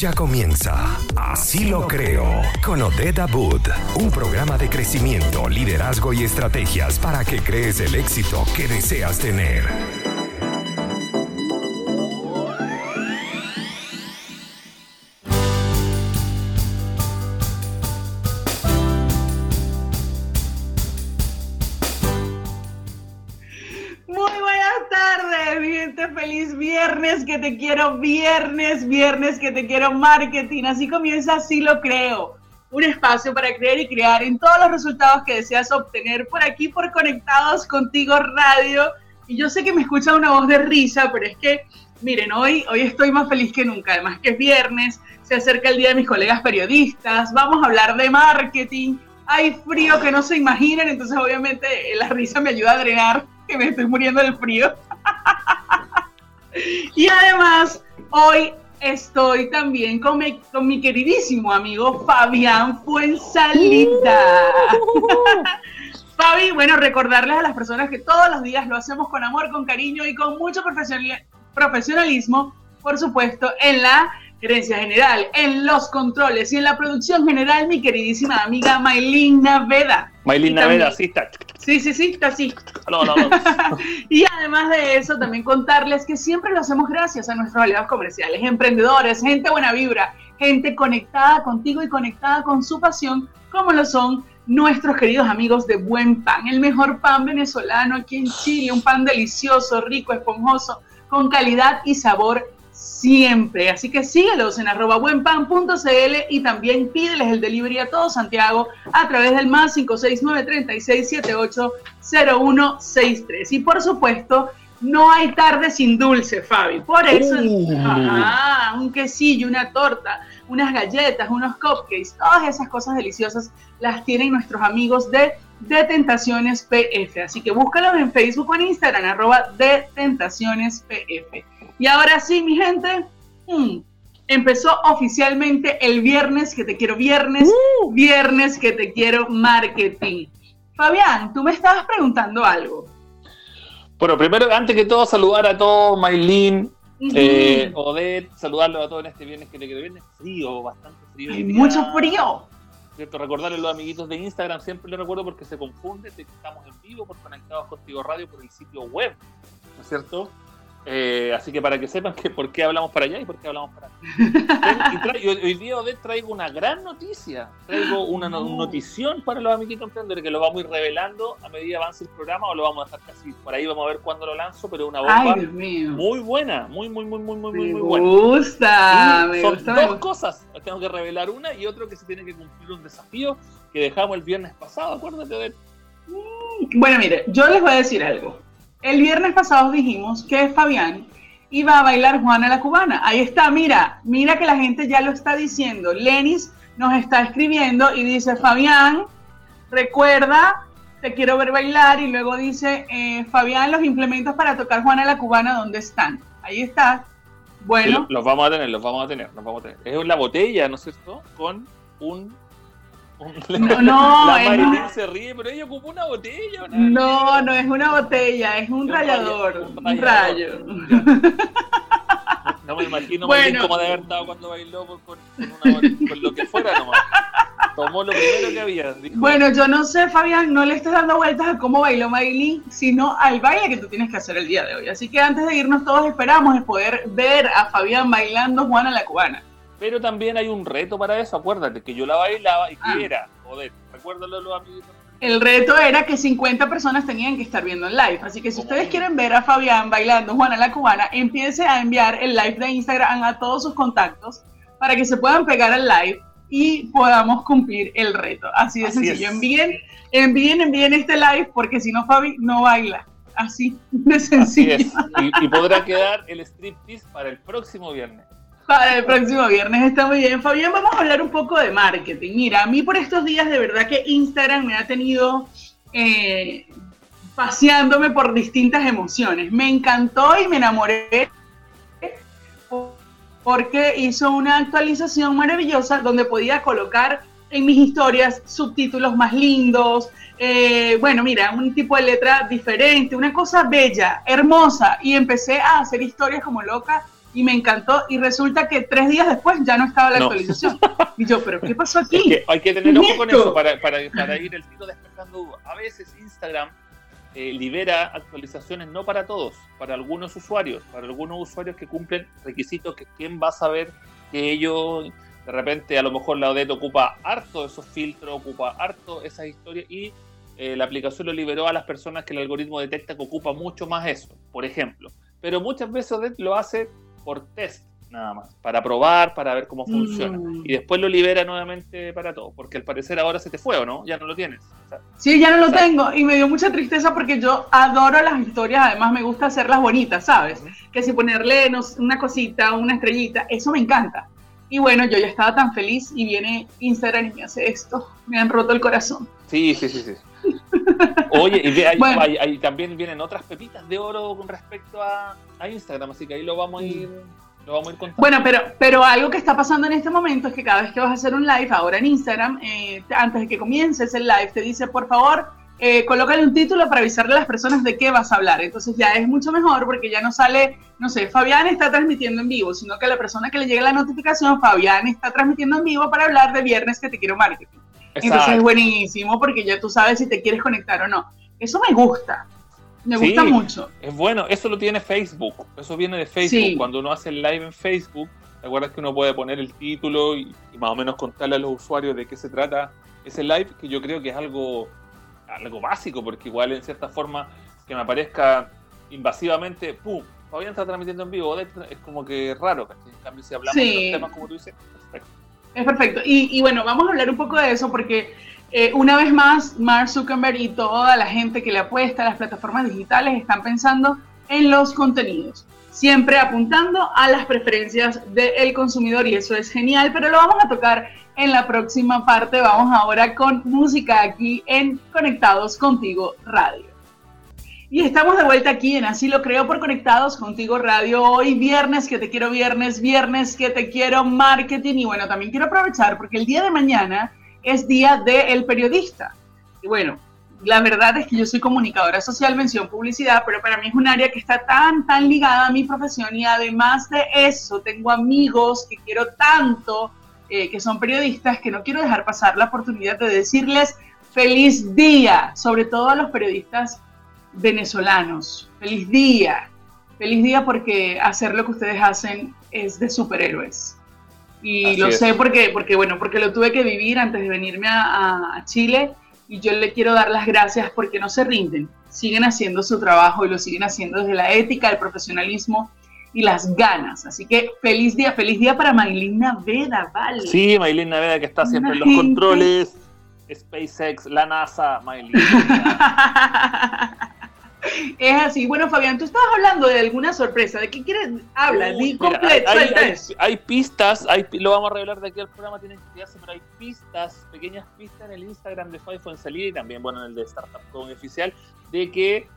Ya comienza Así lo creo con Odeda Boot, un programa de crecimiento, liderazgo y estrategias para que crees el éxito que deseas tener. Quiero, viernes, viernes que te quiero marketing. Así comienza, así lo creo. Un espacio para creer y crear en todos los resultados que deseas obtener por aquí, por Conectados Contigo Radio. Y yo sé que me escucha una voz de risa, pero es que, miren, hoy, hoy estoy más feliz que nunca. Además que es viernes, se acerca el día de mis colegas periodistas, vamos a hablar de marketing. Hay frío que no se imaginan, entonces obviamente la risa me ayuda a drenar, que me estoy muriendo del frío. Y además, hoy estoy también con mi, con mi queridísimo amigo Fabián Fuensalita. Uh. Fabi, bueno, recordarles a las personas que todos los días lo hacemos con amor, con cariño y con mucho profesionalismo, por supuesto, en la gerencia general, en los controles y en la producción general, mi queridísima amiga Maylin Naveda. Maylin Naveda, sí está. Sí, sí, sí, está así. No, no, no. y además de eso, también contarles que siempre lo hacemos gracias a nuestros aliados comerciales, emprendedores, gente buena vibra, gente conectada contigo y conectada con su pasión, como lo son nuestros queridos amigos de Buen Pan, el mejor pan venezolano aquí en Chile, un pan delicioso, rico, esponjoso, con calidad y sabor siempre. Así que síguelos en arroba buenpan.cl y también pídeles el delivery a todo Santiago a través del más 569-3678-0163. Y por supuesto, no hay tarde sin dulce, Fabi. Por eso, uh. un quesillo, una torta, unas galletas, unos cupcakes, todas esas cosas deliciosas las tienen nuestros amigos de De Tentaciones PF. Así que búscalos en Facebook o en Instagram, arroba De Tentaciones PF. Y ahora sí, mi gente, hmm, empezó oficialmente el viernes que te quiero viernes, uh. viernes que te quiero marketing. Fabián, tú me estabas preguntando algo. Bueno, primero, antes que todo, saludar a todos, Maylin, eh, Odette, saludarlos a todos en este viernes que te quiero viernes. Frío, bastante frío. Hay mucho frío. ¿Cierto? Recordarle a los amiguitos de Instagram, siempre lo recuerdo porque se confunde que estamos en vivo por Conectados Contigo Radio por el sitio web, ¿no es cierto? Eh, así que para que sepan que por qué hablamos para allá y por qué hablamos para acá. y hoy día Odette traigo una gran noticia. Traigo una notición para los amiguitos emprendedores que lo vamos a ir revelando a medida que avance el programa o lo vamos a dejar casi por ahí. Vamos a ver cuándo lo lanzo, pero una bomba muy buena, muy, muy, muy, muy, muy, muy, buena. Me gusta, me son gusta. Dos cosas. Tengo que revelar una y otro que se tiene que cumplir un desafío que dejamos el viernes pasado. Acuérdate, Odette. Mm, bueno, mire, yo les voy a decir algo. El viernes pasado dijimos que Fabián iba a bailar Juana la Cubana. Ahí está, mira, mira que la gente ya lo está diciendo. Lenis nos está escribiendo y dice, Fabián, recuerda, te quiero ver bailar. Y luego dice, eh, Fabián, los implementos para tocar Juana la Cubana, ¿dónde están? Ahí está. Bueno. los vamos a tener, los vamos a tener, los vamos a tener. Es la botella, ¿no es cierto? Con un no, no. La se ríe, pero ella ocupó una botella. No, no es una botella, es un, rayador, un, rayo. No me imagino bueno. cómo de haber estado cuando bailó con, lo que fuera nomás. Tomó lo primero que había. Bueno, yo no sé, Fabián, no le estés dando vueltas a cómo bailó Maylin, sino al baile que tú tienes que hacer el día de hoy. Así que antes de irnos todos esperamos poder ver a Fabián bailando Juana la Cubana. Pero también hay un reto para eso, acuérdate, que yo la bailaba y que ah. era, joder, recuérdalo los amigos. El reto era que 50 personas tenían que estar viendo el live. Así que si ustedes quieren ver a Fabián bailando Juana la Cubana, empiece a enviar el live de Instagram a todos sus contactos para que se puedan pegar al live y podamos cumplir el reto. Así de sencillo. Envíen, envíen, envíen este live porque si no, Fabi no baila. Así de sencillo. y, y podrá quedar el striptease para el próximo viernes para el próximo viernes. Está muy bien. Fabián, vamos a hablar un poco de marketing. Mira, a mí por estos días de verdad que Instagram me ha tenido eh, paseándome por distintas emociones. Me encantó y me enamoré porque hizo una actualización maravillosa donde podía colocar en mis historias subtítulos más lindos. Eh, bueno, mira, un tipo de letra diferente, una cosa bella, hermosa. Y empecé a hacer historias como loca y me encantó y resulta que tres días después ya no estaba la actualización. Y yo, pero ¿qué pasó aquí? hay que tener ojo con eso para, para, para ir el tiro despejando dudas. A veces Instagram eh, libera actualizaciones no para todos, para algunos usuarios, para algunos usuarios que cumplen requisitos que quién va a saber que ellos de repente a lo mejor la ODET ocupa harto esos filtros, ocupa harto esas historias y eh, la aplicación lo liberó a las personas que el algoritmo detecta que ocupa mucho más eso, por ejemplo. Pero muchas veces ODET lo hace por test nada más, para probar, para ver cómo funciona. Mm. Y después lo libera nuevamente para todo, porque al parecer ahora se te fue o no, ya no lo tienes. sí, ya no lo tengo y me dio mucha tristeza porque yo adoro las historias, además me gusta hacerlas bonitas, ¿sabes? Que si ponerle una cosita, una estrellita, eso me encanta. Y bueno, yo ya estaba tan feliz y viene Instagram y me hace esto, me han roto el corazón. Sí, sí, sí, sí. Oye, y también vienen otras pepitas de oro con respecto a, a Instagram, así que ahí lo vamos a ir bueno, pero, pero algo que está pasando en este momento es que cada vez que vas a hacer un live, ahora en Instagram, eh, antes de que comiences el live, te dice, por favor, eh, colócale un título para avisarle a las personas de qué vas a hablar. Entonces ya es mucho mejor porque ya no sale, no sé, Fabián está transmitiendo en vivo, sino que a la persona que le llegue la notificación, Fabián está transmitiendo en vivo para hablar de viernes que te quiero marketing. Entonces es buenísimo porque ya tú sabes si te quieres conectar o no. Eso me gusta. Me gusta mucho. Es bueno, eso lo tiene Facebook, eso viene de Facebook. Cuando uno hace el live en Facebook, ¿te acuerdas que uno puede poner el título y, más o menos contarle a los usuarios de qué se trata ese live? Que yo creo que es algo, algo básico, porque igual en cierta forma que me aparezca invasivamente, ¡pum! Fabián está transmitiendo en vivo, es como que raro, En cambio, si hablamos de los temas como tú dices, perfecto. Es perfecto. Y, bueno, vamos a hablar un poco de eso porque eh, una vez más, Mark Zuckerberg y toda la gente que le apuesta a las plataformas digitales están pensando en los contenidos, siempre apuntando a las preferencias del consumidor y eso es genial, pero lo vamos a tocar en la próxima parte. Vamos ahora con música aquí en Conectados Contigo Radio. Y estamos de vuelta aquí en Así lo creo por Conectados Contigo Radio. Hoy viernes que te quiero viernes, viernes que te quiero marketing y bueno, también quiero aprovechar porque el día de mañana es Día del Periodista. Y bueno, la verdad es que yo soy comunicadora social, mención publicidad, pero para mí es un área que está tan, tan ligada a mi profesión y además de eso tengo amigos que quiero tanto, eh, que son periodistas, que no quiero dejar pasar la oportunidad de decirles feliz día, sobre todo a los periodistas venezolanos. Feliz día, feliz día porque hacer lo que ustedes hacen es de superhéroes. Y lo sé porque, porque, bueno, porque lo tuve que vivir antes de venirme a, Chile y yo le quiero dar las gracias porque no se rinden, siguen haciendo su trabajo y lo siguen haciendo desde la ética, el profesionalismo y las ganas. Así que feliz día, feliz día para Maylin Naveda, ¿vale? Sí, Maylin Naveda que está siempre en los controles, SpaceX, la NASA, Maylin. Es así. Bueno, Fabián, tú estabas hablando de alguna sorpresa. ¿De qué quieres? hablar? hay, pistas, hay, lo vamos a revelar de aquí al programa, tienen que quedarse, pero hay pistas, pequeñas pistas en el Instagram de Five salida y también, bueno, en el de Startup Con oficial, de que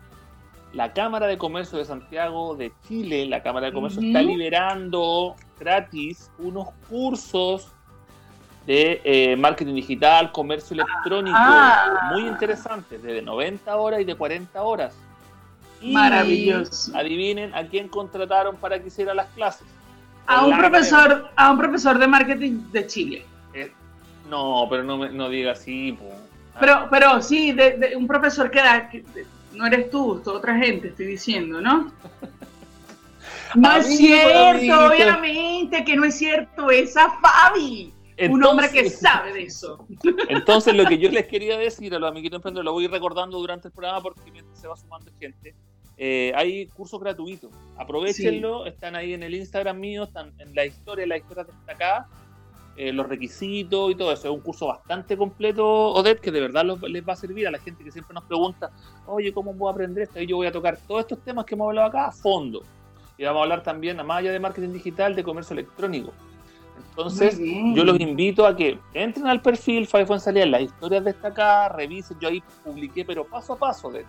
la Cámara de Comercio de Santiago de Chile, la Cámara de Comercio, está liberando gratis unos cursos de eh, marketing digital, comercio electrónico, ah. muy interesantes, de 90 horas y de 40 horas. Maravilloso. Adivinen a quién contrataron para que hiciera las clases. A un profesor, a un profesor de marketing de Chile. Eh, no, pero no, no diga así. Pero, pero sí, de, un profesor que da, no eres tú, es otra gente, estoy diciendo, ¿no? No es cierto, obviamente que no es cierto, esa Fabi. un hombre que sabe de eso. Entonces, lo que yo les quería decir a los amiguitos emprendedores, lo voy recordando durante el programa porque se va sumando gente. Eh, hay cursos gratuitos. Aprovechenlo, están ahí en el Instagram mío, están en la historia, la historia destacada, eh, los requisitos y todo eso. Es un curso bastante completo, Odette, que de verdad les va a servir a la gente que siempre nos pregunta, oye, ¿cómo puedo aprender esto? Y yo voy a tocar todos estos temas que hemos hablado acá a fondo. Y vamos a hablar también, a más allá de marketing digital, de comercio electrónico. Entonces, yo los invito a que entren al perfil Five Salida, las historias destacadas, revisen. Yo ahí publiqué, pero paso a paso, de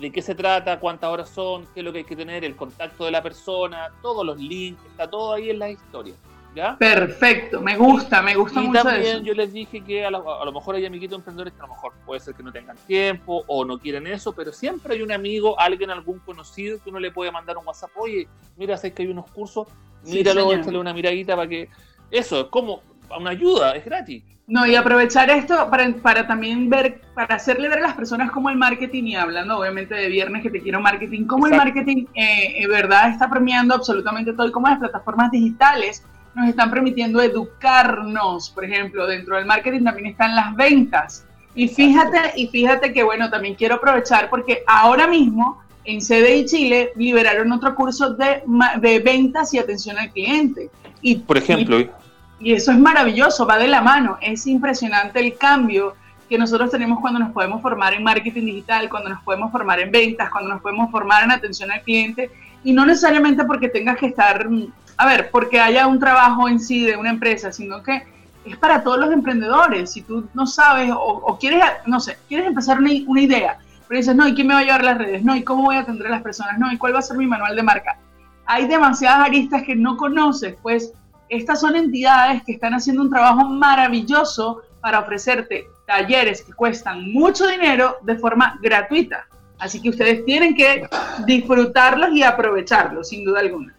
de qué se trata, cuántas horas son, qué es lo que hay que tener, el contacto de la persona, todos los links, está todo ahí en la historia. ¿Ya? Perfecto, me gusta, me gusta y mucho también eso. yo les dije que a lo, a lo mejor hay amiguitos emprendedores que a lo mejor puede ser que no tengan tiempo o no quieren eso, pero siempre hay un amigo, alguien, algún conocido que uno le puede mandar un WhatsApp, oye, mira, sé que hay unos cursos, Sí, míralo, señor. échale una miradita para que... Eso, es como una ayuda, es gratis. No, y aprovechar esto para, para también ver, para hacerle ver a las personas cómo el marketing, y hablando obviamente de viernes que te quiero marketing, cómo el Exacto. marketing, eh, en verdad, está premiando absolutamente todo y cómo las plataformas digitales nos están permitiendo educarnos, por ejemplo, dentro del marketing también están las ventas. Y fíjate, y fíjate que bueno, también quiero aprovechar porque ahora mismo en CDI Chile liberaron otro curso de, de ventas y atención al cliente. Y, Por ejemplo, y eso es maravilloso, va de la mano. Es impresionante el cambio que nosotros tenemos cuando nos podemos formar en marketing digital, cuando nos podemos formar en ventas, cuando nos podemos formar en atención al cliente. Y no necesariamente porque tengas que estar, mm, a ver, porque haya un trabajo en sí de una empresa, sino que es para todos los emprendedores. Si tú no sabes o, quieres, no sé, quieres empezar una, una idea, pero dices, no, ¿y quién me va a llevar las redes? No, ¿y cómo voy a atender a las personas? No, ¿y cuál va a ser mi manual de marca? Hay demasiadas aristas que no conoces, pues estas son entidades que están haciendo un trabajo maravilloso para ofrecerte talleres que cuestan mucho dinero de forma gratuita. Así que ustedes tienen que disfrutarlos y aprovecharlos, sin duda alguna.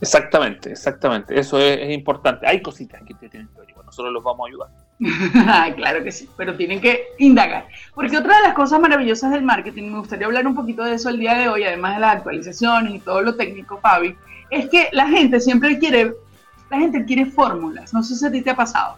exactamente, exactamente, eso es, es importante. Hay cositas que te tienen que averiguar, nosotros los vamos a ayudar. claro que sí, pero tienen que indagar. Porque otra de las cosas maravillosas del marketing, me gustaría hablar un poquito de eso el día de hoy, además de las actualizaciones y todo lo técnico, Fabi, es que la gente siempre quiere, la gente quiere fórmulas. No sé si a ti te ha pasado.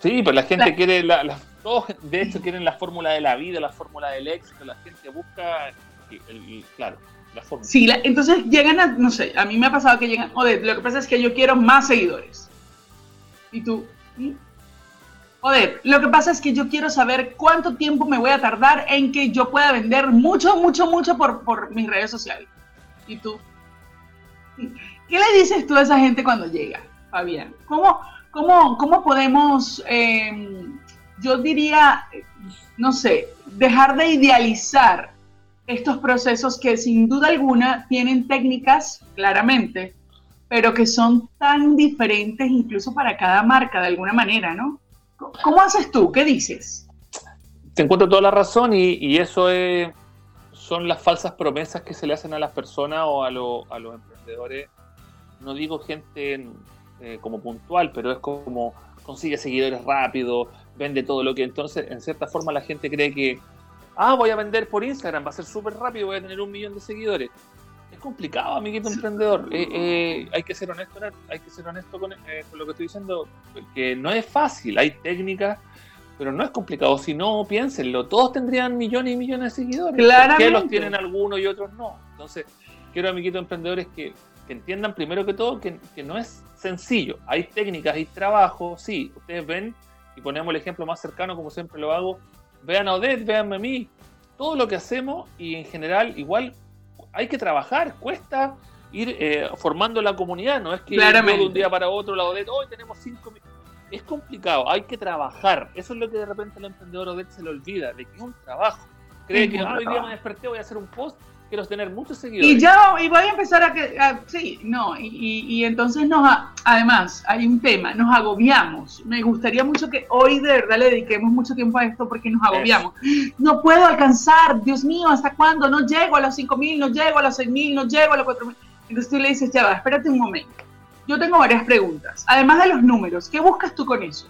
Sí, pues la gente La- quiere, la, la- todos de hecho quieren la fórmula de la vida, la fórmula del éxito, la gente busca, el- el- claro, la fórmula. Sí, entonces llegan a, no sé, a mí me ha pasado que llegan, Odette, lo que pasa es que yo quiero más seguidores. Y tú, ¿Mm? Odette, lo que pasa es que yo quiero saber cuánto tiempo me voy a tardar en que yo pueda vender mucho, mucho, mucho por, por mis redes sociales. Y tú, ¿qué le dices tú a esa gente cuando llega, Fabián? ¿Cómo, cómo, cómo podemos, eh, yo diría, no sé, dejar de idealizar estos procesos que sin duda alguna tienen técnicas, claramente, pero que son tan diferentes incluso para cada marca de alguna manera, ¿no? ¿Cómo- ¿Cómo haces tú? ¿Qué dices? Te encuentro toda la razón y, eso es, son las falsas promesas que se le hacen a las personas o a los emprendedores. No digo gente eh, como puntual, pero es como consigue seguidores rápido, vende todo lo que entonces, en cierta forma, la gente cree que, ah, voy a vender por Instagram, va a ser súper rápido, voy a tener un millón de seguidores. Es complicado, amiguito emprendedor. Eh, eh, hay que ser honesto, hay que ser honesto con, eh, con lo que estoy diciendo, que no es fácil, hay técnicas pero no es complicado, si no, piénsenlo, todos tendrían millones y millones de seguidores. ¿Por Claramente. qué los tienen algunos y otros no? Entonces, quiero, amiguitos emprendedores, que, que entiendan primero que todo que, que no es sencillo. Hay técnicas, hay trabajo, sí, ustedes ven, y ponemos el ejemplo más cercano, como siempre lo hago, vean a Odette, véanme a mí, todo lo que hacemos y en general igual hay que trabajar, cuesta ir eh, formando la comunidad, no es que de un día para otro la Odette, hoy tenemos 5 mil es complicado, hay que trabajar. Eso es lo que de repente el emprendedor Odette se le olvida, de que es un trabajo. Cree Es que hoy día me desperté, voy a hacer un post, quiero tener muchos seguidores. Y ya, y voy a empezar a que, a- sí, no, y, y- y entonces nos, a- además, hay un tema, nos agobiamos. Me gustaría mucho que hoy de verdad le dediquemos mucho tiempo a esto porque nos agobiamos. No puedo alcanzar, Dios mío, ¿hasta cuándo? No llego a los 5 mil, no llego a los 6 mil, no llego a los 4 mil. Entonces tú le dices, ya va, espérate un momento. Yo tengo varias preguntas. Además de los números, ¿qué buscas tú con eso?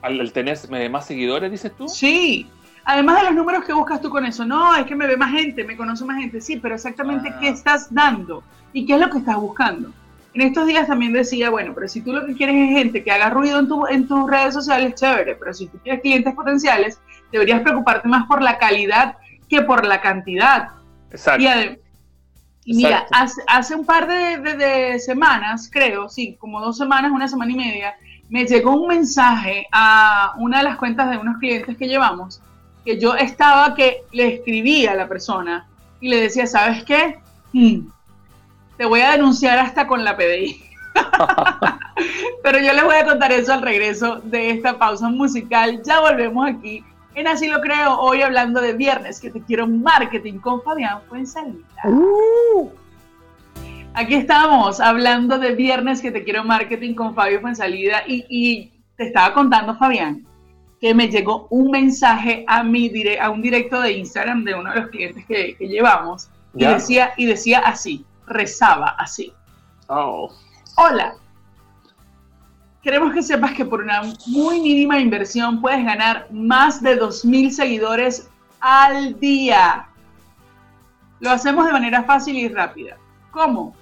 Al, al tener más seguidores, dices tú. Sí. Además de los números que buscas tú con eso, no, es que me ve más gente, me conoce más gente, sí, pero exactamente Ah. qué estás dando y qué es lo que estás buscando. En estos días también decía, bueno, pero si tú lo que quieres es gente que haga ruido en, tu, en tus redes sociales, chévere, pero si tú quieres clientes potenciales, deberías preocuparte más por la calidad que por la cantidad. Exacto. Y, mira, hace, hace un par de, de- de semanas, creo, sí, como dos semanas, una semana y media, me llegó un mensaje a una de las cuentas de unos clientes que llevamos, que yo estaba que le escribía a la persona y le decía, ¿sabes qué? Hmm, te voy a denunciar hasta con la PDI. Pero yo les voy a contar eso al regreso de esta pausa musical. Ya volvemos aquí en Así lo creo, hoy hablando de viernes, que te quiero marketing con Fabián Fuensalida. Aquí estamos hablando de viernes que te quiero marketing con Fabio Fuensalida y, y te estaba contando, Fabián, que me llegó un mensaje a, mi a un directo de Instagram de uno de los clientes que, llevamos y decía, y decía así, rezaba así. Oh. Hola, queremos que sepas que por una muy mínima inversión puedes ganar más de 2.000 seguidores al día. Lo hacemos de manera fácil y rápida. ¿Cómo?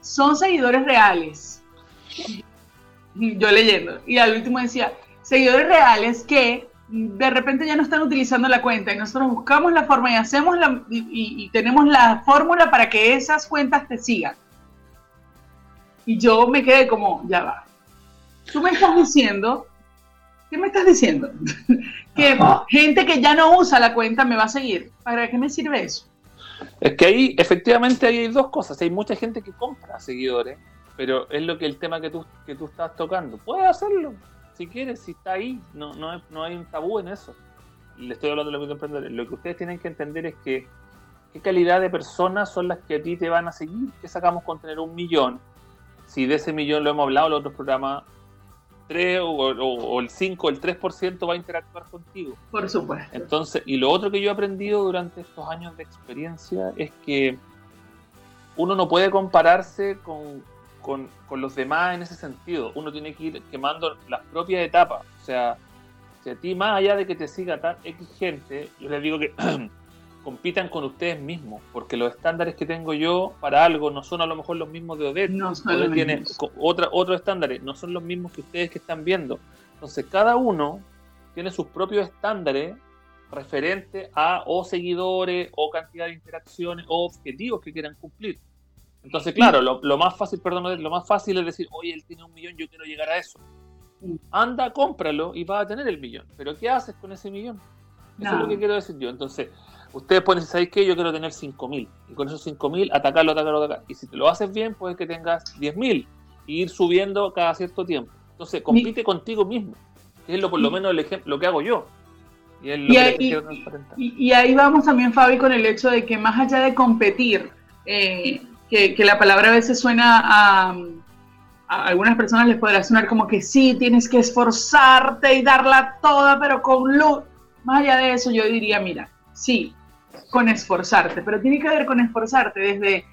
Son seguidores reales. Yo leyendo. Y al último decía, seguidores reales que de repente ya no están utilizando la cuenta y nosotros buscamos la forma y hacemos la, y, tenemos la fórmula para que esas cuentas te sigan. Y yo me quedé como, ya va. Tú me estás diciendo, ¿qué me estás diciendo? que gente que ya no usa la cuenta me va a seguir. ¿Para qué me sirve eso? Es que ahí, efectivamente, hay dos cosas. Hay mucha gente que compra seguidores, pero es lo que el tema que tú, que tú estás tocando. Puedes hacerlo, si quieres, si está ahí, no, no, no hay un tabú en eso. Le estoy hablando de los emprendedores. Lo que ustedes tienen que entender es que qué calidad de personas son las que a ti te van a seguir. ¿Qué sacamos con tener un millón? Si de ese millón lo hemos hablado en los otros programas, 3 o, el 5 o el 3% va a interactuar contigo. Por supuesto. Entonces, y lo otro que yo he aprendido durante estos años de experiencia es que uno no puede compararse con, con, los demás en ese sentido. Uno tiene que ir quemando las propias etapas. O sea, si a ti, más allá de que te siga tan X gente, yo les digo que compitan con ustedes mismos, porque los estándares que tengo yo para algo no son a lo mejor los mismos de Odette. No son tiene otra, otros estándares, no son los mismos que ustedes que están viendo. Entonces, cada uno tiene sus propios estándares referente a o seguidores, o cantidad de interacciones, o objetivos que quieran cumplir. Entonces, claro, lo, más fácil, perdón, lo más fácil es decir, oye, él tiene un millón, yo quiero llegar a eso. Anda, cómpralo y vas a tener el millón. Pero ¿qué haces con ese millón? Eso es lo que quiero decir yo. Entonces, ustedes pueden decir, ¿sabéis qué? Yo quiero tener 5.000. Y con esos 5.000, atacarlo, atacarlo, atacarlo. Y si te lo haces bien, puede que tengas 10.000 y ir subiendo cada cierto tiempo. Entonces, compite contigo mismo. Que es lo, por lo menos el ejemplo, lo que hago yo. Y, y, ahí vamos también, Fabi, con el hecho de que más allá de competir, eh, que, la palabra a veces suena a, algunas personas les podrá sonar como que sí, tienes que esforzarte y darla toda, pero con luz. Más allá de eso, yo diría, mira, sí, con esforzarte, pero tiene que ver con esforzarte desde,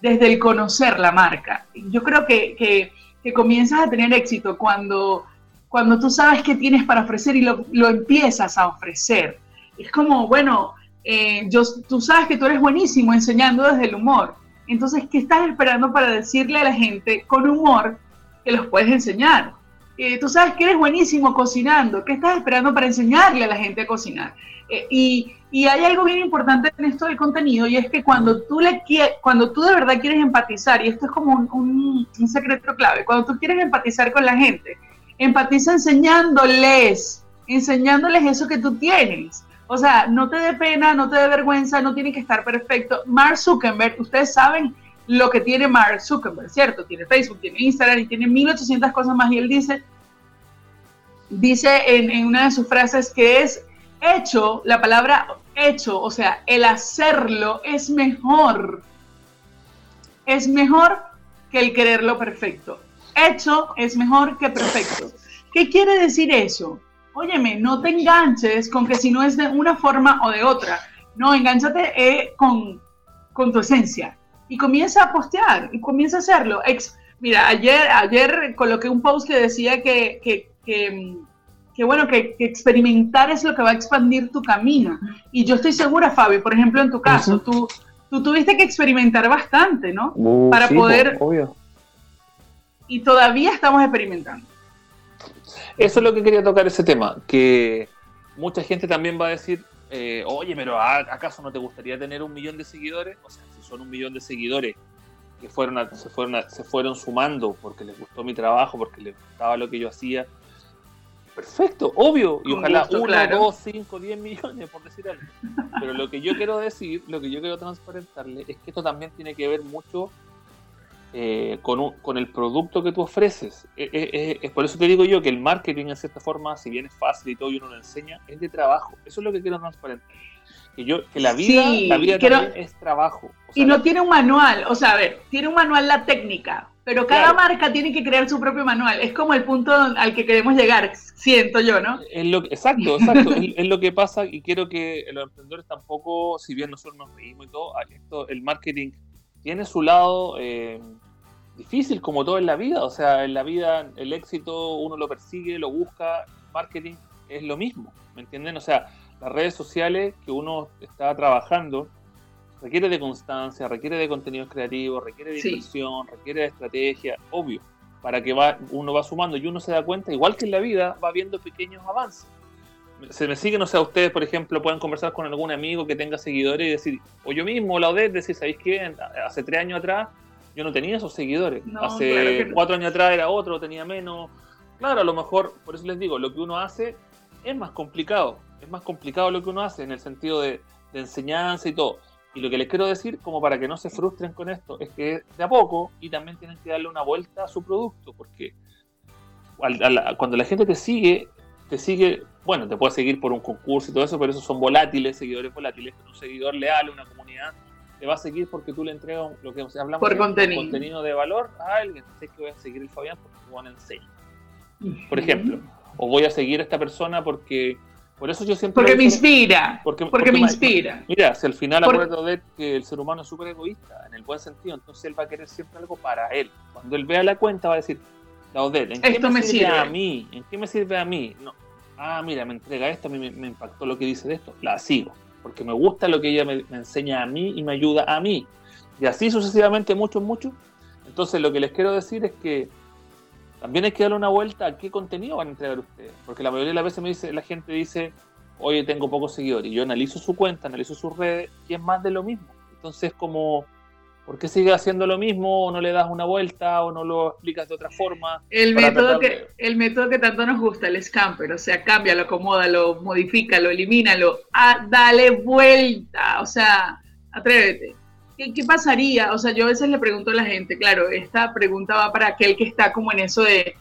desde el conocer la marca. Yo creo que, que, comienzas a tener éxito cuando, cuando tú sabes qué tienes para ofrecer y lo, lo empiezas a ofrecer. Es como, bueno, eh, yo, tú sabes que tú eres buenísimo enseñando desde el humor entonces, ¿qué estás esperando para decirle a la gente con humor que los puedes enseñar? Eh, tú sabes que eres buenísimo cocinando, ¿qué estás esperando para enseñarle a la gente a cocinar? Eh, y, hay algo bien importante en esto del contenido y es que cuando tú, le cuando tú de verdad quieres empatizar, y esto es como un, un secreto clave, cuando tú quieres empatizar con la gente, empatiza enseñándoles, enseñándoles eso que tú tienes. O sea, no te dé pena, no te dé vergüenza, no tiene que estar perfecto. Mark Zuckerberg, ustedes saben lo que tiene Mark Zuckerberg, ¿cierto? Tiene Facebook, tiene Instagram y tiene 1800 cosas más. Y él dice, dice en, una de sus frases que es hecho, la palabra hecho, o sea, el hacerlo es mejor. Es mejor que el quererlo perfecto. Hecho es mejor que perfecto. ¿Qué quiere decir eso? Óyeme, no te enganches con que si no es de una forma o de otra. No, enganchate eh, con, tu esencia. Y comienza a postear, y comienza a hacerlo. mira, ayer, ayer coloqué un post que decía que, que, bueno, que, experimentar es lo que va a expandir tu camino. Y yo estoy segura, Fabio, por ejemplo, en tu caso, tú, tú tuviste que experimentar bastante, ¿no? Uh, Para poder... Obvio. Y todavía estamos experimentando. Eso es lo que quería tocar ese tema, que mucha gente también va a decir, eh, oye, pero ¿acaso no te gustaría tener un millón de seguidores? O sea, si son un millón de seguidores que fueron se, fueron se fueron sumando porque les gustó mi trabajo, porque les gustaba lo que yo hacía, perfecto, obvio, y ojalá una, dos, cinco, diez millones, por decir algo. Pero lo que yo quiero decir, lo que yo quiero transparentarle, es que esto también tiene que ver mucho eh, con, con, el producto que tú ofreces. Es, por eso te digo yo que el marketing, en cierta forma, si bien es fácil y todo y uno lo enseña, es de trabajo. Eso es lo que quiero transparentar. Que, yo, que la vida, la vida también es trabajo. y no tiene un manual, o sea, a ver, tiene un manual la técnica, pero cada marca tiene que crear su propio manual. Es como el punto al que queremos llegar, siento yo, ¿no? Es lo, exacto, exacto. es, lo que pasa y quiero que los emprendedores tampoco, si bien nosotros nos reímos y todo, esto, el marketing tiene su lado eh, difícil como todo en la vida. O sea, en la vida el éxito uno lo persigue, lo busca, marketing es lo mismo, ¿me entienden? O sea, las redes sociales que uno está trabajando requiere de constancia, requiere de contenidos creativos, requiere de inversión, requiere de estrategia, obvio, para que va, uno va sumando y uno se da cuenta, igual que en la vida, va viendo pequeños avances. Se me sigue, no sé, ustedes, por ejemplo, pueden conversar con algún amigo que tenga seguidores y decir, o yo mismo, la ODED, decir, ¿sabéis qué? Hace tres años atrás yo no tenía esos seguidores. Hace cuatro años atrás era otro, tenía menos. Claro, a lo mejor, por eso les digo, lo que uno hace es más complicado. Es más complicado lo que uno hace en el sentido de, enseñanza y todo. Y lo que les quiero decir, como para que no se frustren con esto, es que de a poco y también tienen que darle una vuelta a su producto, porque cuando la gente te sigue, te sigue, bueno, te puede seguir por un concurso y todo eso, pero esos son volátiles, seguidores volátiles, un seguidor leal, una comunidad te va a seguir porque tú le entregas lo que hablamos por contenido. contenido de valor a alguien. Sé que voy a seguir el Fabián porque Juan enseña. Por ejemplo. O voy a seguir a esta persona porque. Por eso yo siempre. Porque me inspira. Porque, me inspira. Mira, si al final acuerdo de que el ser humano es súper egoísta, en el buen sentido, entonces él va a querer siempre algo para él. Cuando él vea la cuenta, va a decir, la Odette, ¿en qué me, sirve, a mí? ¿En qué me sirve a mí? No. Ah, mira, me entrega esto, a mí me impactó lo que dice de esto, la sigo porque me gusta lo que ella me, enseña a mí y me ayuda a mí. Y así sucesivamente, mucho, mucho. Entonces, lo que les quiero decir es que también hay que darle una vuelta a qué contenido van a entregar ustedes. Porque la mayoría de las veces me dice, la gente dice, oye, tengo pocos seguidores. Y yo analizo su cuenta, analizo sus redes y es más de lo mismo. Entonces, como ¿Por qué sigue haciendo lo mismo o no le das una vuelta o no lo explicas de otra forma? El método, que, el método que tanto nos gusta, el scamper, o sea, cámbialo, acomódalo, modifícalo, elimínalo, ah, dale vuelta, o sea, atrévete. ¿Qué, ¿Qué, pasaría? O sea, yo a veces le pregunto a la gente, claro, esta pregunta va para aquel que está como en eso de,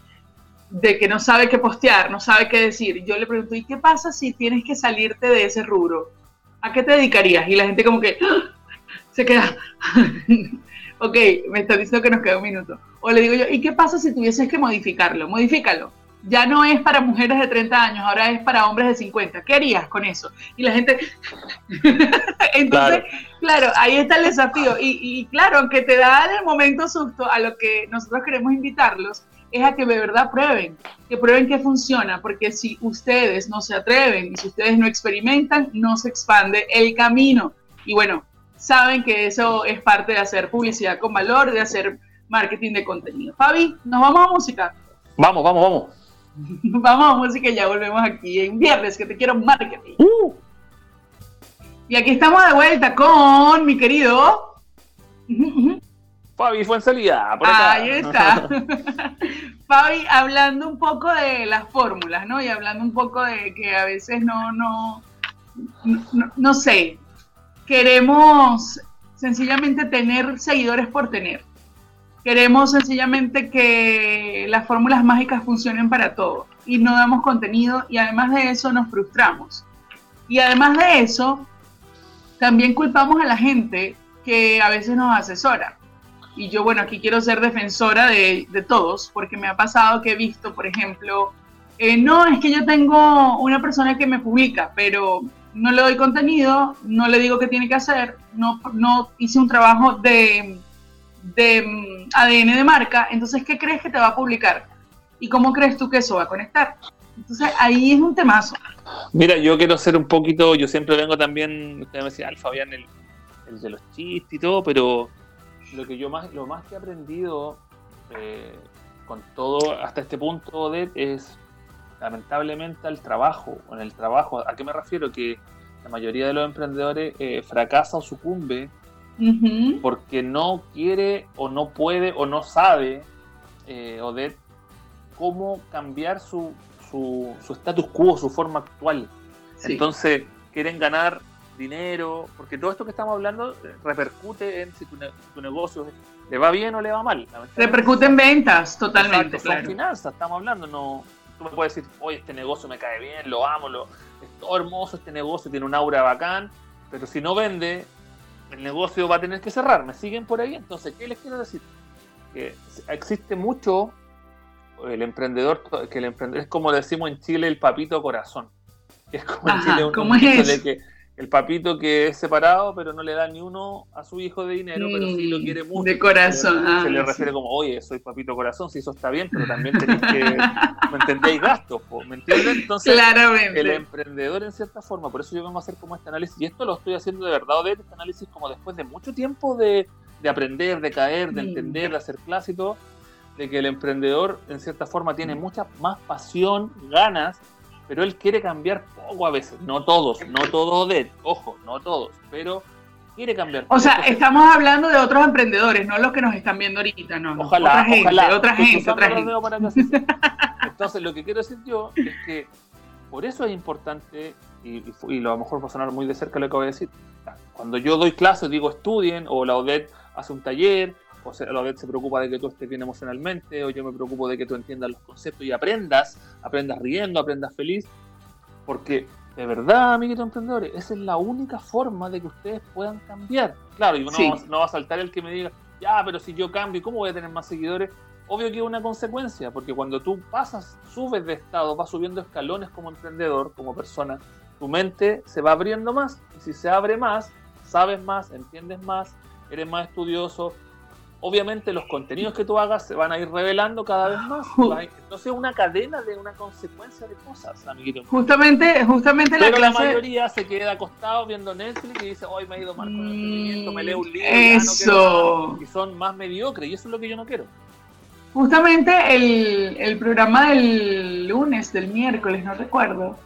de que no sabe qué postear, no sabe qué decir. Yo le pregunto, ¿y qué pasa si tienes que salirte de ese rubro? ¿A qué te dedicarías? Y la gente como que, ¡Ah! Se queda, ok, me está diciendo que nos queda un minuto. O le digo yo, ¿y qué pasa si tuvieses que modificarlo? Modifícalo. Ya no es para mujeres de 30 años, ahora es para hombres de 50. ¿Qué harías con eso? Y la gente... Entonces, claro. ahí está el desafío. Y, y claro, aunque te da en el momento susto, a lo que nosotros queremos invitarlos es a que de verdad prueben, que prueben que funciona, porque si ustedes no se atreven y si ustedes no experimentan, no se expande el camino. Y bueno, saben que eso es parte de hacer publicidad con valor, de hacer marketing de contenido. Fabi, ¿nos vamos a música? Vamos, vamos, vamos. vamos a música y ya volvemos aquí en viernes, que te quiero marketing. Uh. Y aquí estamos de vuelta con mi querido... Fabi fue en salida. Ahí está. Fabi, hablando un poco de las fórmulas, ¿no? Y hablando un poco de que a veces no, no, no, no sé, queremos sencillamente tener seguidores por tener. Queremos sencillamente que las fórmulas mágicas funcionen para todo y no damos contenido y además de eso nos frustramos. Y además de eso, también culpamos a la gente que a veces nos asesora. Y yo, bueno, aquí quiero ser defensora de, todos, porque me ha pasado que he visto, por ejemplo, eh, no, es que yo tengo una persona que me publica, pero no le doy contenido, no le digo qué tiene que hacer, no, no hice un trabajo de, de mm, ADN de marca, entonces, ¿qué crees que te va a publicar? ¿Y cómo crees tú que eso va a conectar? Entonces, ahí es un temazo. Mira, yo quiero ser un poquito, yo siempre vengo también, usted me decía, al Fabián, el, el, de los chistes y todo, pero lo que yo más, lo más que he aprendido eh, con todo hasta este punto de es lamentablemente al trabajo. En el trabajo, ¿a qué me refiero? Que la mayoría de los emprendedores eh, fracasa o sucumbe porque no quiere o no puede o no sabe eh, o de cómo cambiar su, su, status quo, su forma actual. Entonces quieren ganar dinero, porque todo esto que estamos hablando repercute en si tu, negocio le va bien o le va mal. Repercute en ventas, totalmente. Son finanzas, estamos hablando, no tú me puedes decir, oye, este negocio me cae bien, lo amo, lo, es todo hermoso este negocio, tiene un aura bacán, pero si no vende, el negocio va a tener que cerrar. ¿Me siguen por ahí? Entonces, ¿qué les quiero decir? Que existe mucho el emprendedor, que el emprendedor es como decimos en Chile, el papito corazón. Es como en Chile un, es? de que el papito que es separado, pero no le da ni uno a su hijo de dinero, pero sí lo quiere mucho. De corazón. Se le, ah, refiere como, oye, soy papito corazón, si eso está bien, pero también tenéis que, ¿me entendéis? Gastos, ¿me entiendes? Entonces, Claramente. el emprendedor en cierta forma, por eso yo vengo a hacer como este análisis, y esto lo estoy haciendo de verdad, de este análisis como después de mucho tiempo de, de aprender, de caer, de mm. entender, de hacer clase y todo, de que el emprendedor en cierta forma tiene mucha más pasión, ganas, pero él quiere cambiar poco a veces, no todos, no todos de, ojo, no todos, pero quiere cambiar. O sea, estamos hablando de otros emprendedores, no los que nos están viendo ahorita, no. Ojalá, otra ojalá. Gente, otra gente, otra gente. Entonces, lo que quiero decir yo es que por eso es importante, y, y, lo a lo mejor va a sonar muy de cerca lo que voy a decir, cuando yo doy clases, digo estudien, o la ODET hace un taller, o sea, la ODET se preocupa de que tú estés bien emocionalmente, o yo me preocupo de que tú entiendas los conceptos y aprendas, aprendas riendo, aprendas feliz, porque de verdad, amiguitos emprendedores, esa es la única forma de que ustedes puedan cambiar. Claro, y no, no va a saltar el que me diga, ya, pero si yo cambio, ¿cómo voy a tener más seguidores? Obvio que es una consecuencia, porque cuando tú pasas, subes de estado, vas subiendo escalones como emprendedor, como persona, tu mente se va abriendo más. Y si se abre más, sabes más, entiendes más, eres más estudioso, obviamente los contenidos que tú hagas se van a ir revelando cada vez más. Entonces es una cadena de una consecuencia de cosas, amiguito. Justamente, justamente Pero la, mayoría se queda acostado viendo Netflix y dice, hoy me ha ido mal con el emprendimiento, me leo un libro, eso. y son más mediocres, y eso es lo que yo no quiero. Justamente el, el programa del lunes, del miércoles, no recuerdo,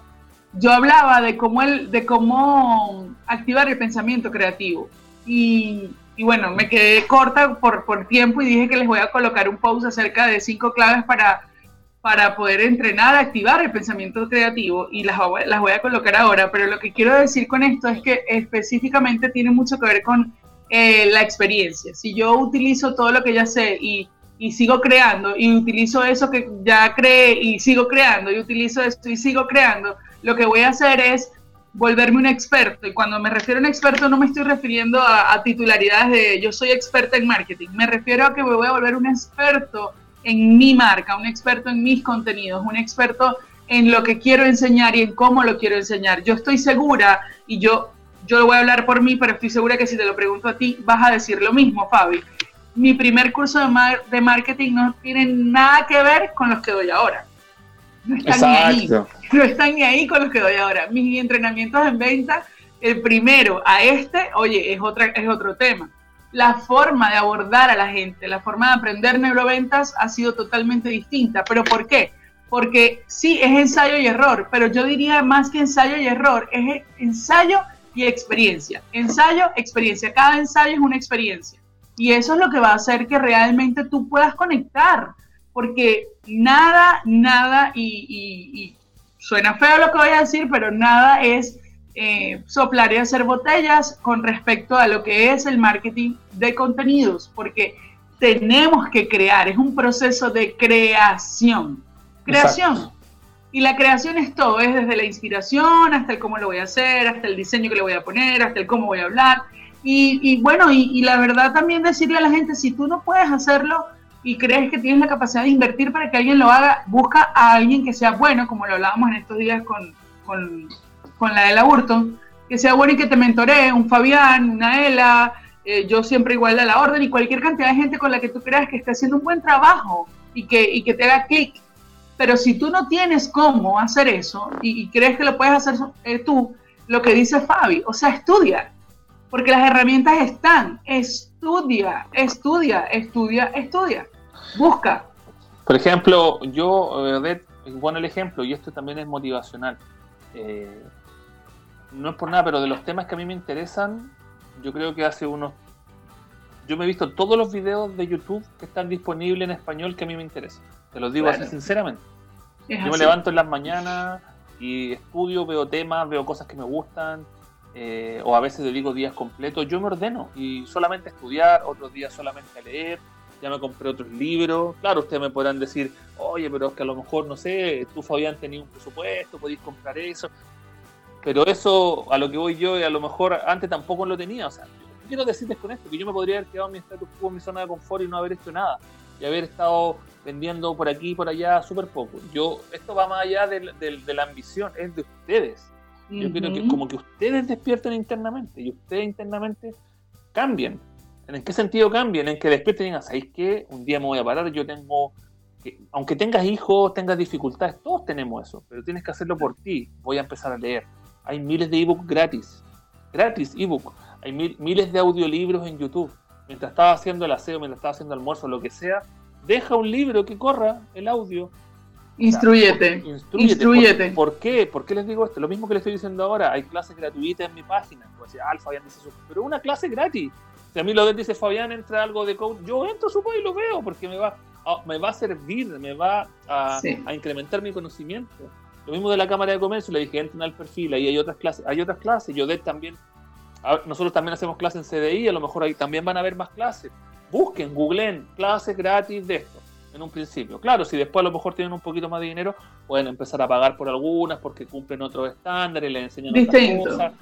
yo hablaba de cómo, el, de cómo activar el pensamiento creativo. Y y bueno, me quedé corta por, por tiempo y dije que les voy a colocar un post acerca de cinco claves para, para poder entrenar, activar el pensamiento creativo y las, las voy a colocar ahora, pero lo que quiero decir con esto es que específicamente tiene mucho que ver con eh, la experiencia. Si yo utilizo todo lo que ya sé y, y, sigo creando y utilizo eso que ya creé y sigo creando y utilizo esto y sigo creando, lo que voy a hacer es volverme un experto. Y cuando me refiero a un experto no me estoy refiriendo a, titularidades de yo soy experta en marketing. Me refiero a que me voy a volver un experto en mi marca, un experto en mis contenidos, un experto en lo que quiero enseñar y en cómo lo quiero enseñar. Yo estoy segura y yo, yo lo voy a hablar por mí, pero estoy segura que si te lo pregunto a ti vas a decir lo mismo, Fabi. Mi primer curso de, de marketing no tiene nada que ver con los que doy ahora. No están ni ahí. No están ni ahí con los que doy ahora. Mis entrenamientos en venta, el primero a este, oye, es, otra, es otro tema. La forma de abordar a la gente, la forma de aprender neuroventas ha sido totalmente distinta. ¿Pero por qué? Porque sí, es ensayo y error, pero yo diría más que ensayo y error, es ensayo y experiencia. Ensayo, experiencia. Cada ensayo es una experiencia. Y eso es lo que va a hacer que realmente tú puedas conectar porque nada, nada, y, suena feo lo que voy a decir, pero nada es eh, soplar y hacer botellas con respecto a lo que es el marketing de contenidos, porque tenemos que crear, es un proceso de creación. Creación. Y la creación es todo, es desde la inspiración hasta el cómo lo voy a hacer, hasta el diseño que le voy a poner, hasta el cómo voy a hablar. Y, bueno, y la verdad también decirle a la gente, si tú no puedes hacerlo, y crees que tienes la capacidad de invertir para que alguien lo haga, busca a alguien que sea bueno, como lo hablábamos en estos días con, con, con la de la Burton, que sea bueno y que te mentoree, un Fabián, una Ela, eh, yo siempre igual a la orden y cualquier cantidad de gente con la que tú creas que está haciendo un buen trabajo y que, y que te haga clic. Pero si tú no tienes cómo hacer eso y, crees que lo puedes hacer eh, tú, lo que dice Fabi, o sea, estudia, porque las herramientas están, estudia, estudia, estudia, estudia, busca. Por ejemplo, yo, eh, bueno el ejemplo, y esto también es motivacional. Eh, no es por nada, pero de los temas que a mí me interesan, yo creo que hace unos... Yo me he visto todos los videos de YouTube que están disponibles en español que a mí me interesan. Te los digo así sinceramente. yo me levanto en las mañanas y estudio, veo temas, veo cosas que me gustan, eh, o a veces dedico días completos, yo me ordeno y solamente estudiar, otros días solamente leer, ya me compré otros libros. Claro, ustedes me podrán decir, oye, pero es que a lo mejor, no sé, tú Fabián tenías un presupuesto, podéis comprar eso. Pero eso, a lo que voy yo, y a lo mejor antes tampoco lo tenía. O sea, quiero decirles con esto que yo me podría haber quedado en mi status quo, en mi zona de confort y no haber hecho nada. Y haber estado vendiendo por aquí y por allá súper poco. Yo, esto va más allá de, de, la ambición, es de ustedes. Yo quiero que como que ustedes despierten internamente y ustedes internamente cambien. ¿En qué sentido cambien? En que despierten y digan, ¿sabéis qué? Un día me voy a parar, yo tengo... Que, aunque tengas hijos, tengas dificultades, todos tenemos eso, pero tienes que hacerlo por ti. Voy a empezar a leer. Hay miles de ebooks gratis. Gratis, ebook. Hay miles de audiolibros en YouTube. Mientras estaba haciendo el aseo, mientras estaba haciendo almuerzo, lo que sea, deja un libro que corra el audio Instruyete. Instruyete. ¿Por, qué? ¿Por qué les digo esto? Lo mismo que les estoy diciendo ahora. Hay clases gratuitas en mi página. Decir, ah, Fabián dice eso. Pero una clase gratis. Si a mí lo dice Fabián, entra algo de coach, yo entro, supongo, y lo veo, porque me va, a, me va a servir, me va a, incrementar mi conocimiento. Lo mismo de la Cámara de Comercio, le dije, entren al perfil, ahí hay otras clases, hay otras clases, yo de también, nosotros también hacemos clases en CDI, a lo mejor ahí también van a haber más clases. Busquen, googleen clases gratis de esto en un principio. Claro, si después a lo mejor tienen un poquito más de dinero, pueden empezar a pagar por algunas porque cumplen otros estándares, les enseñan otras cosas,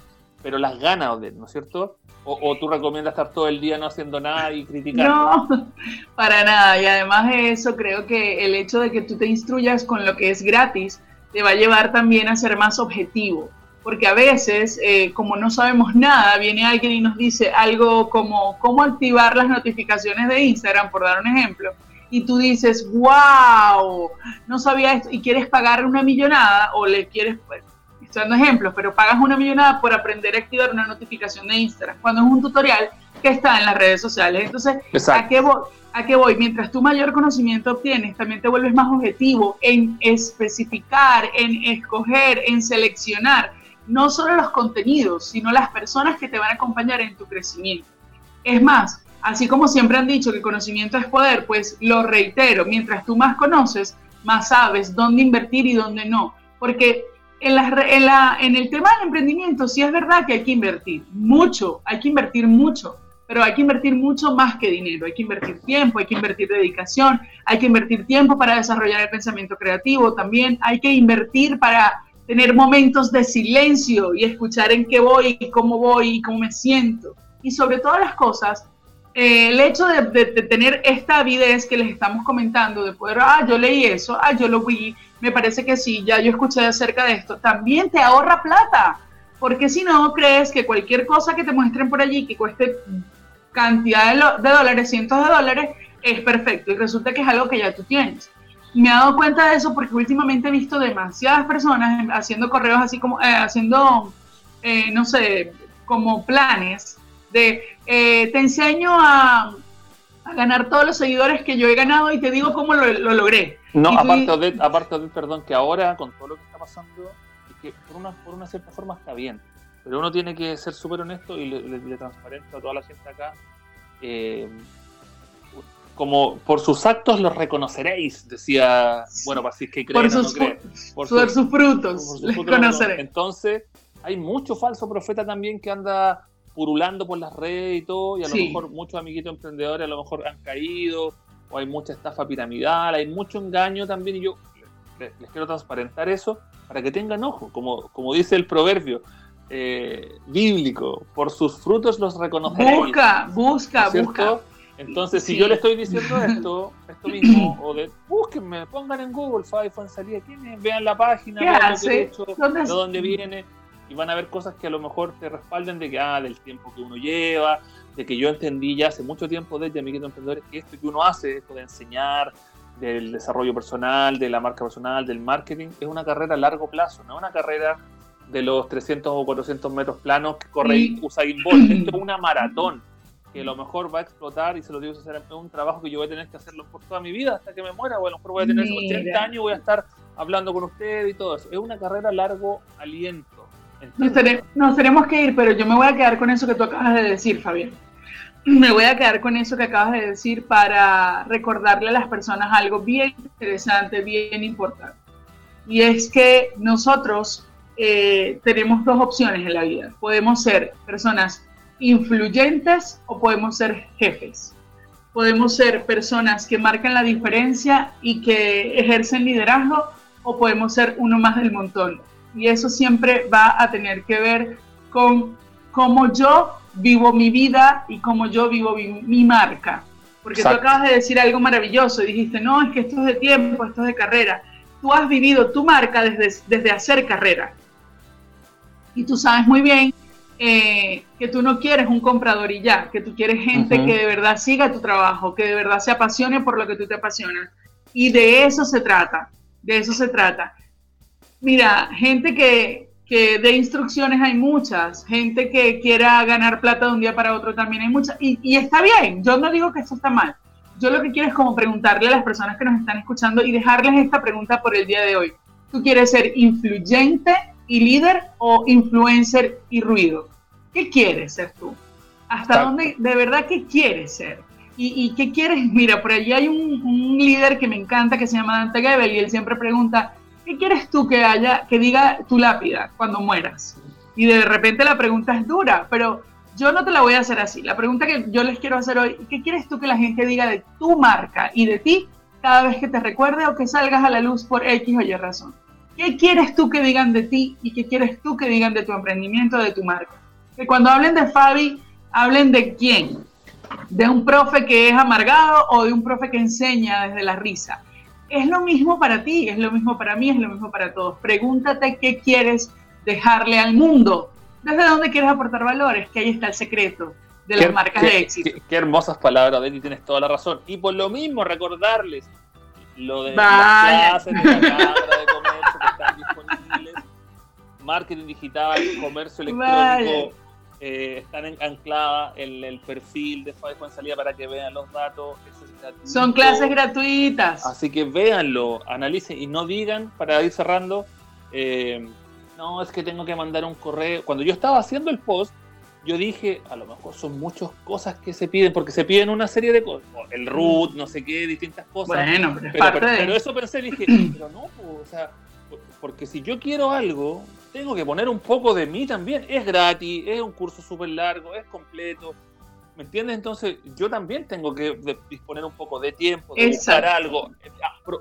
pero las ganas, ¿no es cierto? O, tú recomiendas estar todo el día no haciendo nada y criticando? No, para nada. Y además de eso, creo que el hecho de que tú te instruyas con lo que es gratis te va a llevar también a ser más objetivo. Porque a veces, eh, como no sabemos nada, viene alguien y nos dice algo como cómo activar las notificaciones de Instagram, por dar un ejemplo y tú dices, wow, no sabía esto, y quieres pagar una millonada o le quieres, pues, estoy dando ejemplos, pero pagas una millonada por aprender a activar una notificación de Instagram, cuando es un tutorial que está en las redes sociales. Entonces, ¿a qué, voy? ¿a qué voy? Mientras tú mayor conocimiento obtienes, también te vuelves más objetivo en especificar, en escoger, en seleccionar, no solo los contenidos, sino las personas que te van a acompañar en tu crecimiento. Es más, Así como siempre han dicho que conocimiento es poder, pues lo reitero, mientras tú más conoces, más sabes dónde invertir y dónde no. Porque en, el tema del emprendimiento sí es verdad que hay que invertir mucho, hay que invertir mucho, pero hay que invertir mucho más que dinero, hay que invertir tiempo, hay que invertir dedicación, hay que invertir tiempo para desarrollar el pensamiento creativo, también hay que invertir para tener momentos de silencio y escuchar en qué voy cómo voy y cómo me siento. Y sobre todas las cosas, eh, el hecho de, tener esta avidez que les estamos comentando, de poder, ah, yo leí eso, ah, yo lo vi, me parece que sí, ya yo escuché acerca de esto, también te ahorra plata, porque si no crees que cualquier cosa que te muestren por allí que cueste cantidad de, dólares, cientos de dólares, es perfecto y resulta que es algo que ya tú tienes. Me he dado cuenta de eso porque últimamente he visto demasiadas personas haciendo correos así como, eh, haciendo, eh, no sé, como planes de eh, te enseño a, ganar todos los seguidores que yo he ganado y te digo cómo lo, logré. No, aparte, de, aparte de, perdón, que ahora con todo lo que está pasando, es que por una, por una cierta forma está bien, pero uno tiene que ser súper honesto y le, transparente a toda la gente acá. Eh, como por sus actos los reconoceréis, decía, bueno, para si que creen por sus, Por, sus, frutos, les conoceréis. Entonces, hay mucho falso profeta también que anda purulando por las redes y todo, y a lo mejor muchos amiguitos emprendedores a lo mejor han caído, o hay mucha estafa piramidal, hay mucho engaño también, y yo les, quiero transparentar eso para que tengan ojo, como, como dice el proverbio eh, bíblico, por sus frutos los reconoceréis. Busca, busca, busca. Entonces, si yo le estoy diciendo esto, esto mismo, o de búsquenme, pongan en Google Five en salida, vean la página, vean lo que he hecho, de dónde viene y van a ver cosas que a lo mejor te respalden de que, ah, del tiempo que uno lleva, de que yo entendí ya hace mucho tiempo desde Amiguitos Emprendedores que esto que uno hace, esto de enseñar, del desarrollo personal, de la marca personal, del marketing, es una carrera a largo plazo, no es una carrera de los 300 o 400 metros planos que corre Usain Bolt. Esto es una maratón que a lo mejor va a explotar y se lo digo es un trabajo que yo voy a tener que hacerlo por toda mi vida hasta que me muera, o a lo mejor voy a tener 80 años y voy a estar hablando con usted y todo eso. Es una carrera a largo aliento nos, tenemos que ir, pero yo me voy a quedar con eso que tú acabas de decir, Fabián. Me voy a quedar con eso que acabas de decir para recordarle a las personas algo bien interesante, bien importante. Y es que nosotros eh, tenemos dos opciones en la vida. Podemos ser personas influyentes o podemos ser jefes. Podemos ser personas que marcan la diferencia y que ejercen liderazgo o podemos ser uno más del montón. Y eso siempre va a tener que ver con cómo yo vivo mi vida y cómo yo vivo mi, marca. Porque tú acabas de decir algo maravilloso y dijiste, no, es que esto es de tiempo, esto es de carrera. Tú has vivido tu marca desde, desde hacer carrera. Y tú sabes muy bien eh, que tú no quieres un comprador y ya, que tú quieres gente que de verdad siga tu trabajo, que de verdad se apasione por lo que tú te apasionas. Y de eso se trata, de eso se trata. Mira, gente que, que de instrucciones hay muchas, gente que quiera ganar plata de un día para otro también hay muchas, y, y está bien, yo no digo que eso está mal. Yo lo que quiero es como preguntarle a las personas que nos están escuchando y dejarles esta pregunta por el día de hoy. ¿Tú quieres ser influyente y líder o influencer y ruido? ¿Qué quieres ser tú? ¿Hasta dónde, de verdad, qué quieres ser? ¿Y, qué quieres? Mira, por allí hay un, líder que me encanta que se llama Dante Gebel y él siempre pregunta, ¿qué quieres tú que haya, que diga tu lápida cuando mueras? Y de repente la pregunta es dura, pero yo no te la voy a hacer así. La pregunta que yo les quiero hacer hoy, ¿qué quieres tú que la gente diga de tu marca y de ti cada vez que te recuerde o que salgas a la luz por X o Y razón? ¿Qué quieres tú que digan de ti y qué quieres tú que digan de tu emprendimiento, de tu marca? Que cuando hablen de Fabi, hablen de quién. De un profe que es amargado o de un profe que enseña desde la risa. Es lo mismo para ti, es lo mismo para mí, es lo mismo para todos. Pregúntate qué quieres dejarle al mundo. ¿Desde dónde quieres aportar valores? Que ahí está el secreto de las marcas de éxito. Qué, hermosas palabras, Betty, tienes toda la razón. Y por lo mismo, recordarles lo de las clases de la Cámara de Comercio que están disponibles, marketing digital, comercio electrónico, eh, están ancladas en el perfil de Fabi en salida para que vean los datos. Son clases gratuitas. Así que véanlo, analicen y no digan, para ir cerrando, eh, no, es que tengo que mandar un correo. Cuando yo estaba haciendo el post, yo dije, a lo mejor son muchas cosas que se piden, porque se piden una serie de cosas, el root, no sé qué, distintas cosas. Bueno, pero, pero, parte pero, eso pensé, dije, pero no, o sea, porque si yo quiero algo, tengo que poner un poco de mí también. Es gratis, es un curso súper largo, es completo. ¿Me entiendes? Entonces, yo también tengo que disponer un poco de tiempo, de buscar algo, eh,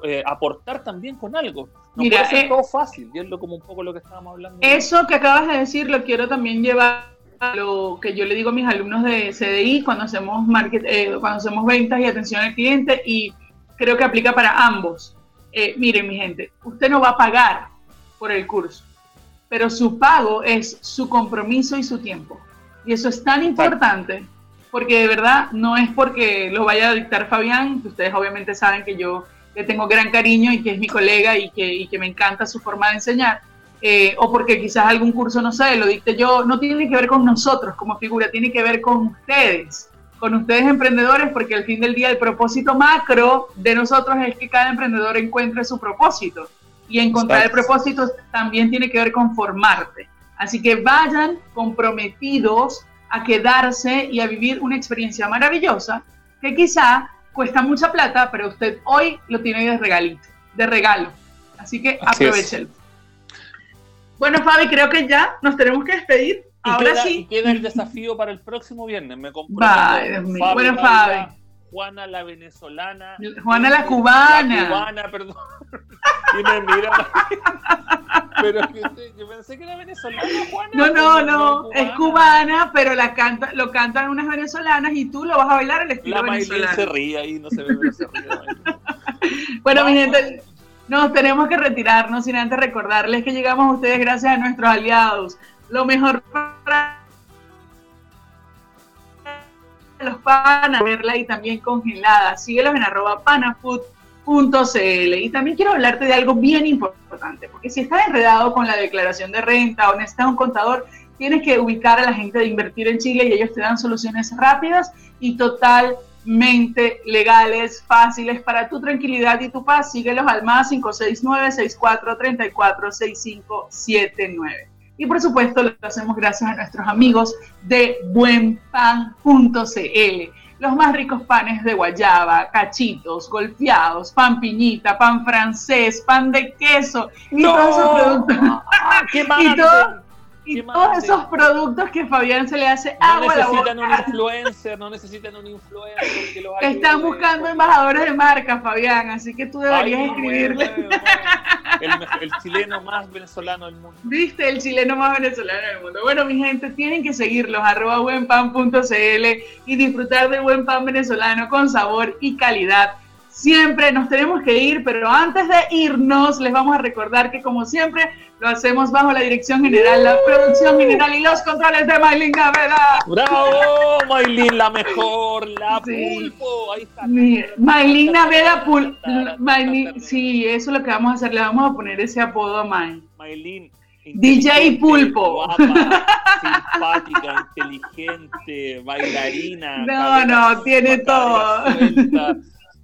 eh, aportar también con algo. No Mira, puede ser eh, todo fácil, y es como un poco lo que estábamos hablando. Eso que acabas de decir lo quiero también llevar lo que yo le digo a mis alumnos de CDI cuando hacemos market, eh, cuando hacemos ventas y atención al cliente y creo que aplica para ambos. Eh, miren mi gente, usted no va a pagar por el curso, pero su pago es su compromiso y su tiempo. Y eso es tan importante porque de verdad no es porque lo vaya a dictar Fabián, que ustedes obviamente saben que yo le tengo gran cariño y que es mi colega y que, y que me encanta su forma de enseñar, eh, o porque quizás algún curso, no sé, lo dicte yo, no tiene que ver con nosotros como figura, tiene que ver con ustedes, con ustedes emprendedores, porque al fin del día el propósito macro de nosotros es que cada emprendedor encuentre su propósito. Y encontrar el propósito también tiene que ver con formarte. Así que vayan comprometidos a quedarse y a vivir una experiencia maravillosa que quizá cuesta mucha plata, pero usted hoy lo tiene de regalito, de regalo. Así que aprovechelo. Bueno, Fabi, creo que ya nos tenemos que despedir. Ahora sí. Y queda el desafío para el próximo viernes. Me comprometo. bueno, Fabi. Juana la venezolana. Juana la cubana. La cubana, perdón. y me mira. pero yo pensé que era venezolana, Juana. No, no, no. es cubana, pero la canta, lo cantan unas venezolanas y tú lo vas a bailar al estilo la venezolano. La se ríe ahí, no se ve, pero se ríe. bueno, mi gente nos tenemos que retirarnos sin antes recordarles que llegamos a ustedes gracias a nuestros aliados. Lo mejor para los panas, verla y también congelada. Síguelos en arroba panafood.cl. Y también quiero hablarte de algo bien importante, porque si estás enredado con la declaración de renta o necesitas un contador, tienes que ubicar a la gente de Invertir en Chile y ellos te dan soluciones rápidas y total mente legales, fáciles para tu tranquilidad y tu paz. Síguelos al más 569-6434-6579. Y por supuesto lo hacemos gracias a nuestros amigos de buenpan.cl. los más ricos panes de guayaba, cachitos, golpeados, pan piñita, pan francés, pan de queso y todos esos productos. ¡Qué y todo- y todos esos productos que Fabián se le hace No agua a la necesitan un boca. influencer, no necesitan un influencer que los Están buscando embajadores de marca, Fabián, así que tú deberías Ay, escribirle. bueno, bueno. El, el chileno más venezolano del mundo. Viste, el chileno más venezolano del mundo. Bueno, mi gente, tienen que seguirlos, arroba buenpan.cl y disfrutar de buen pan venezolano con sabor y calidad. Siempre nos tenemos que ir, pero antes de irnos, les vamos a recordar que como siempre lo hacemos bajo la dirección general, la producción general y los controles de Maylin Naveda. ¡Bravo! Maylin, la mejor, la Sí. pulpo. Ahí está. Maylin Naveda Pul Maylin, sí, eso es lo que vamos a hacer, le vamos a poner ese apodo a May. Maylin. DJ Pulpo. Guapa, simpática, inteligente, bailarina. No, no, tiene todo. suelta,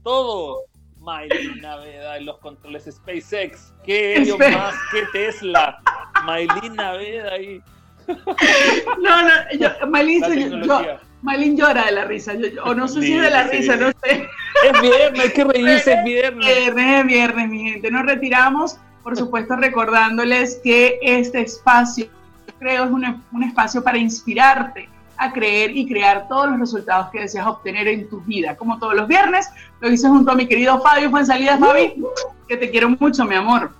todo. Maylin Naveda en los controles SpaceX. ¿Qué ellos Espe- más que Tesla? Maylin Naveda ahí. No, no, yo, Maylin, yo-. Maylin llora de la risa, yo- o no sé si es de la Sí, risa, sí. no sé. Es viernes, hay que reírse, es viernes. Viernes, es viernes, mi gente. Nos retiramos, por supuesto, recordándoles que este espacio, creo, es un, un espacio para inspirarte a creer y crear todos los resultados que deseas obtener en tu vida. Como todos los viernes, lo hice junto a mi querido Fabio Fuensalida. Fabi, que te quiero mucho, mi amor.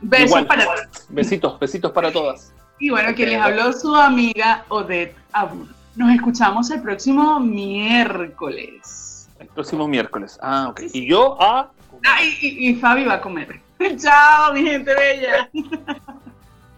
Besos Igual. para. Besitos, besitos para todas. Y bueno, quien les habló su amiga Odette Abur. Nos escuchamos el próximo miércoles. El próximo miércoles. Ah, ok. Y yo a. Ay, y, y Fabi va a comer. Chao, mi gente bella.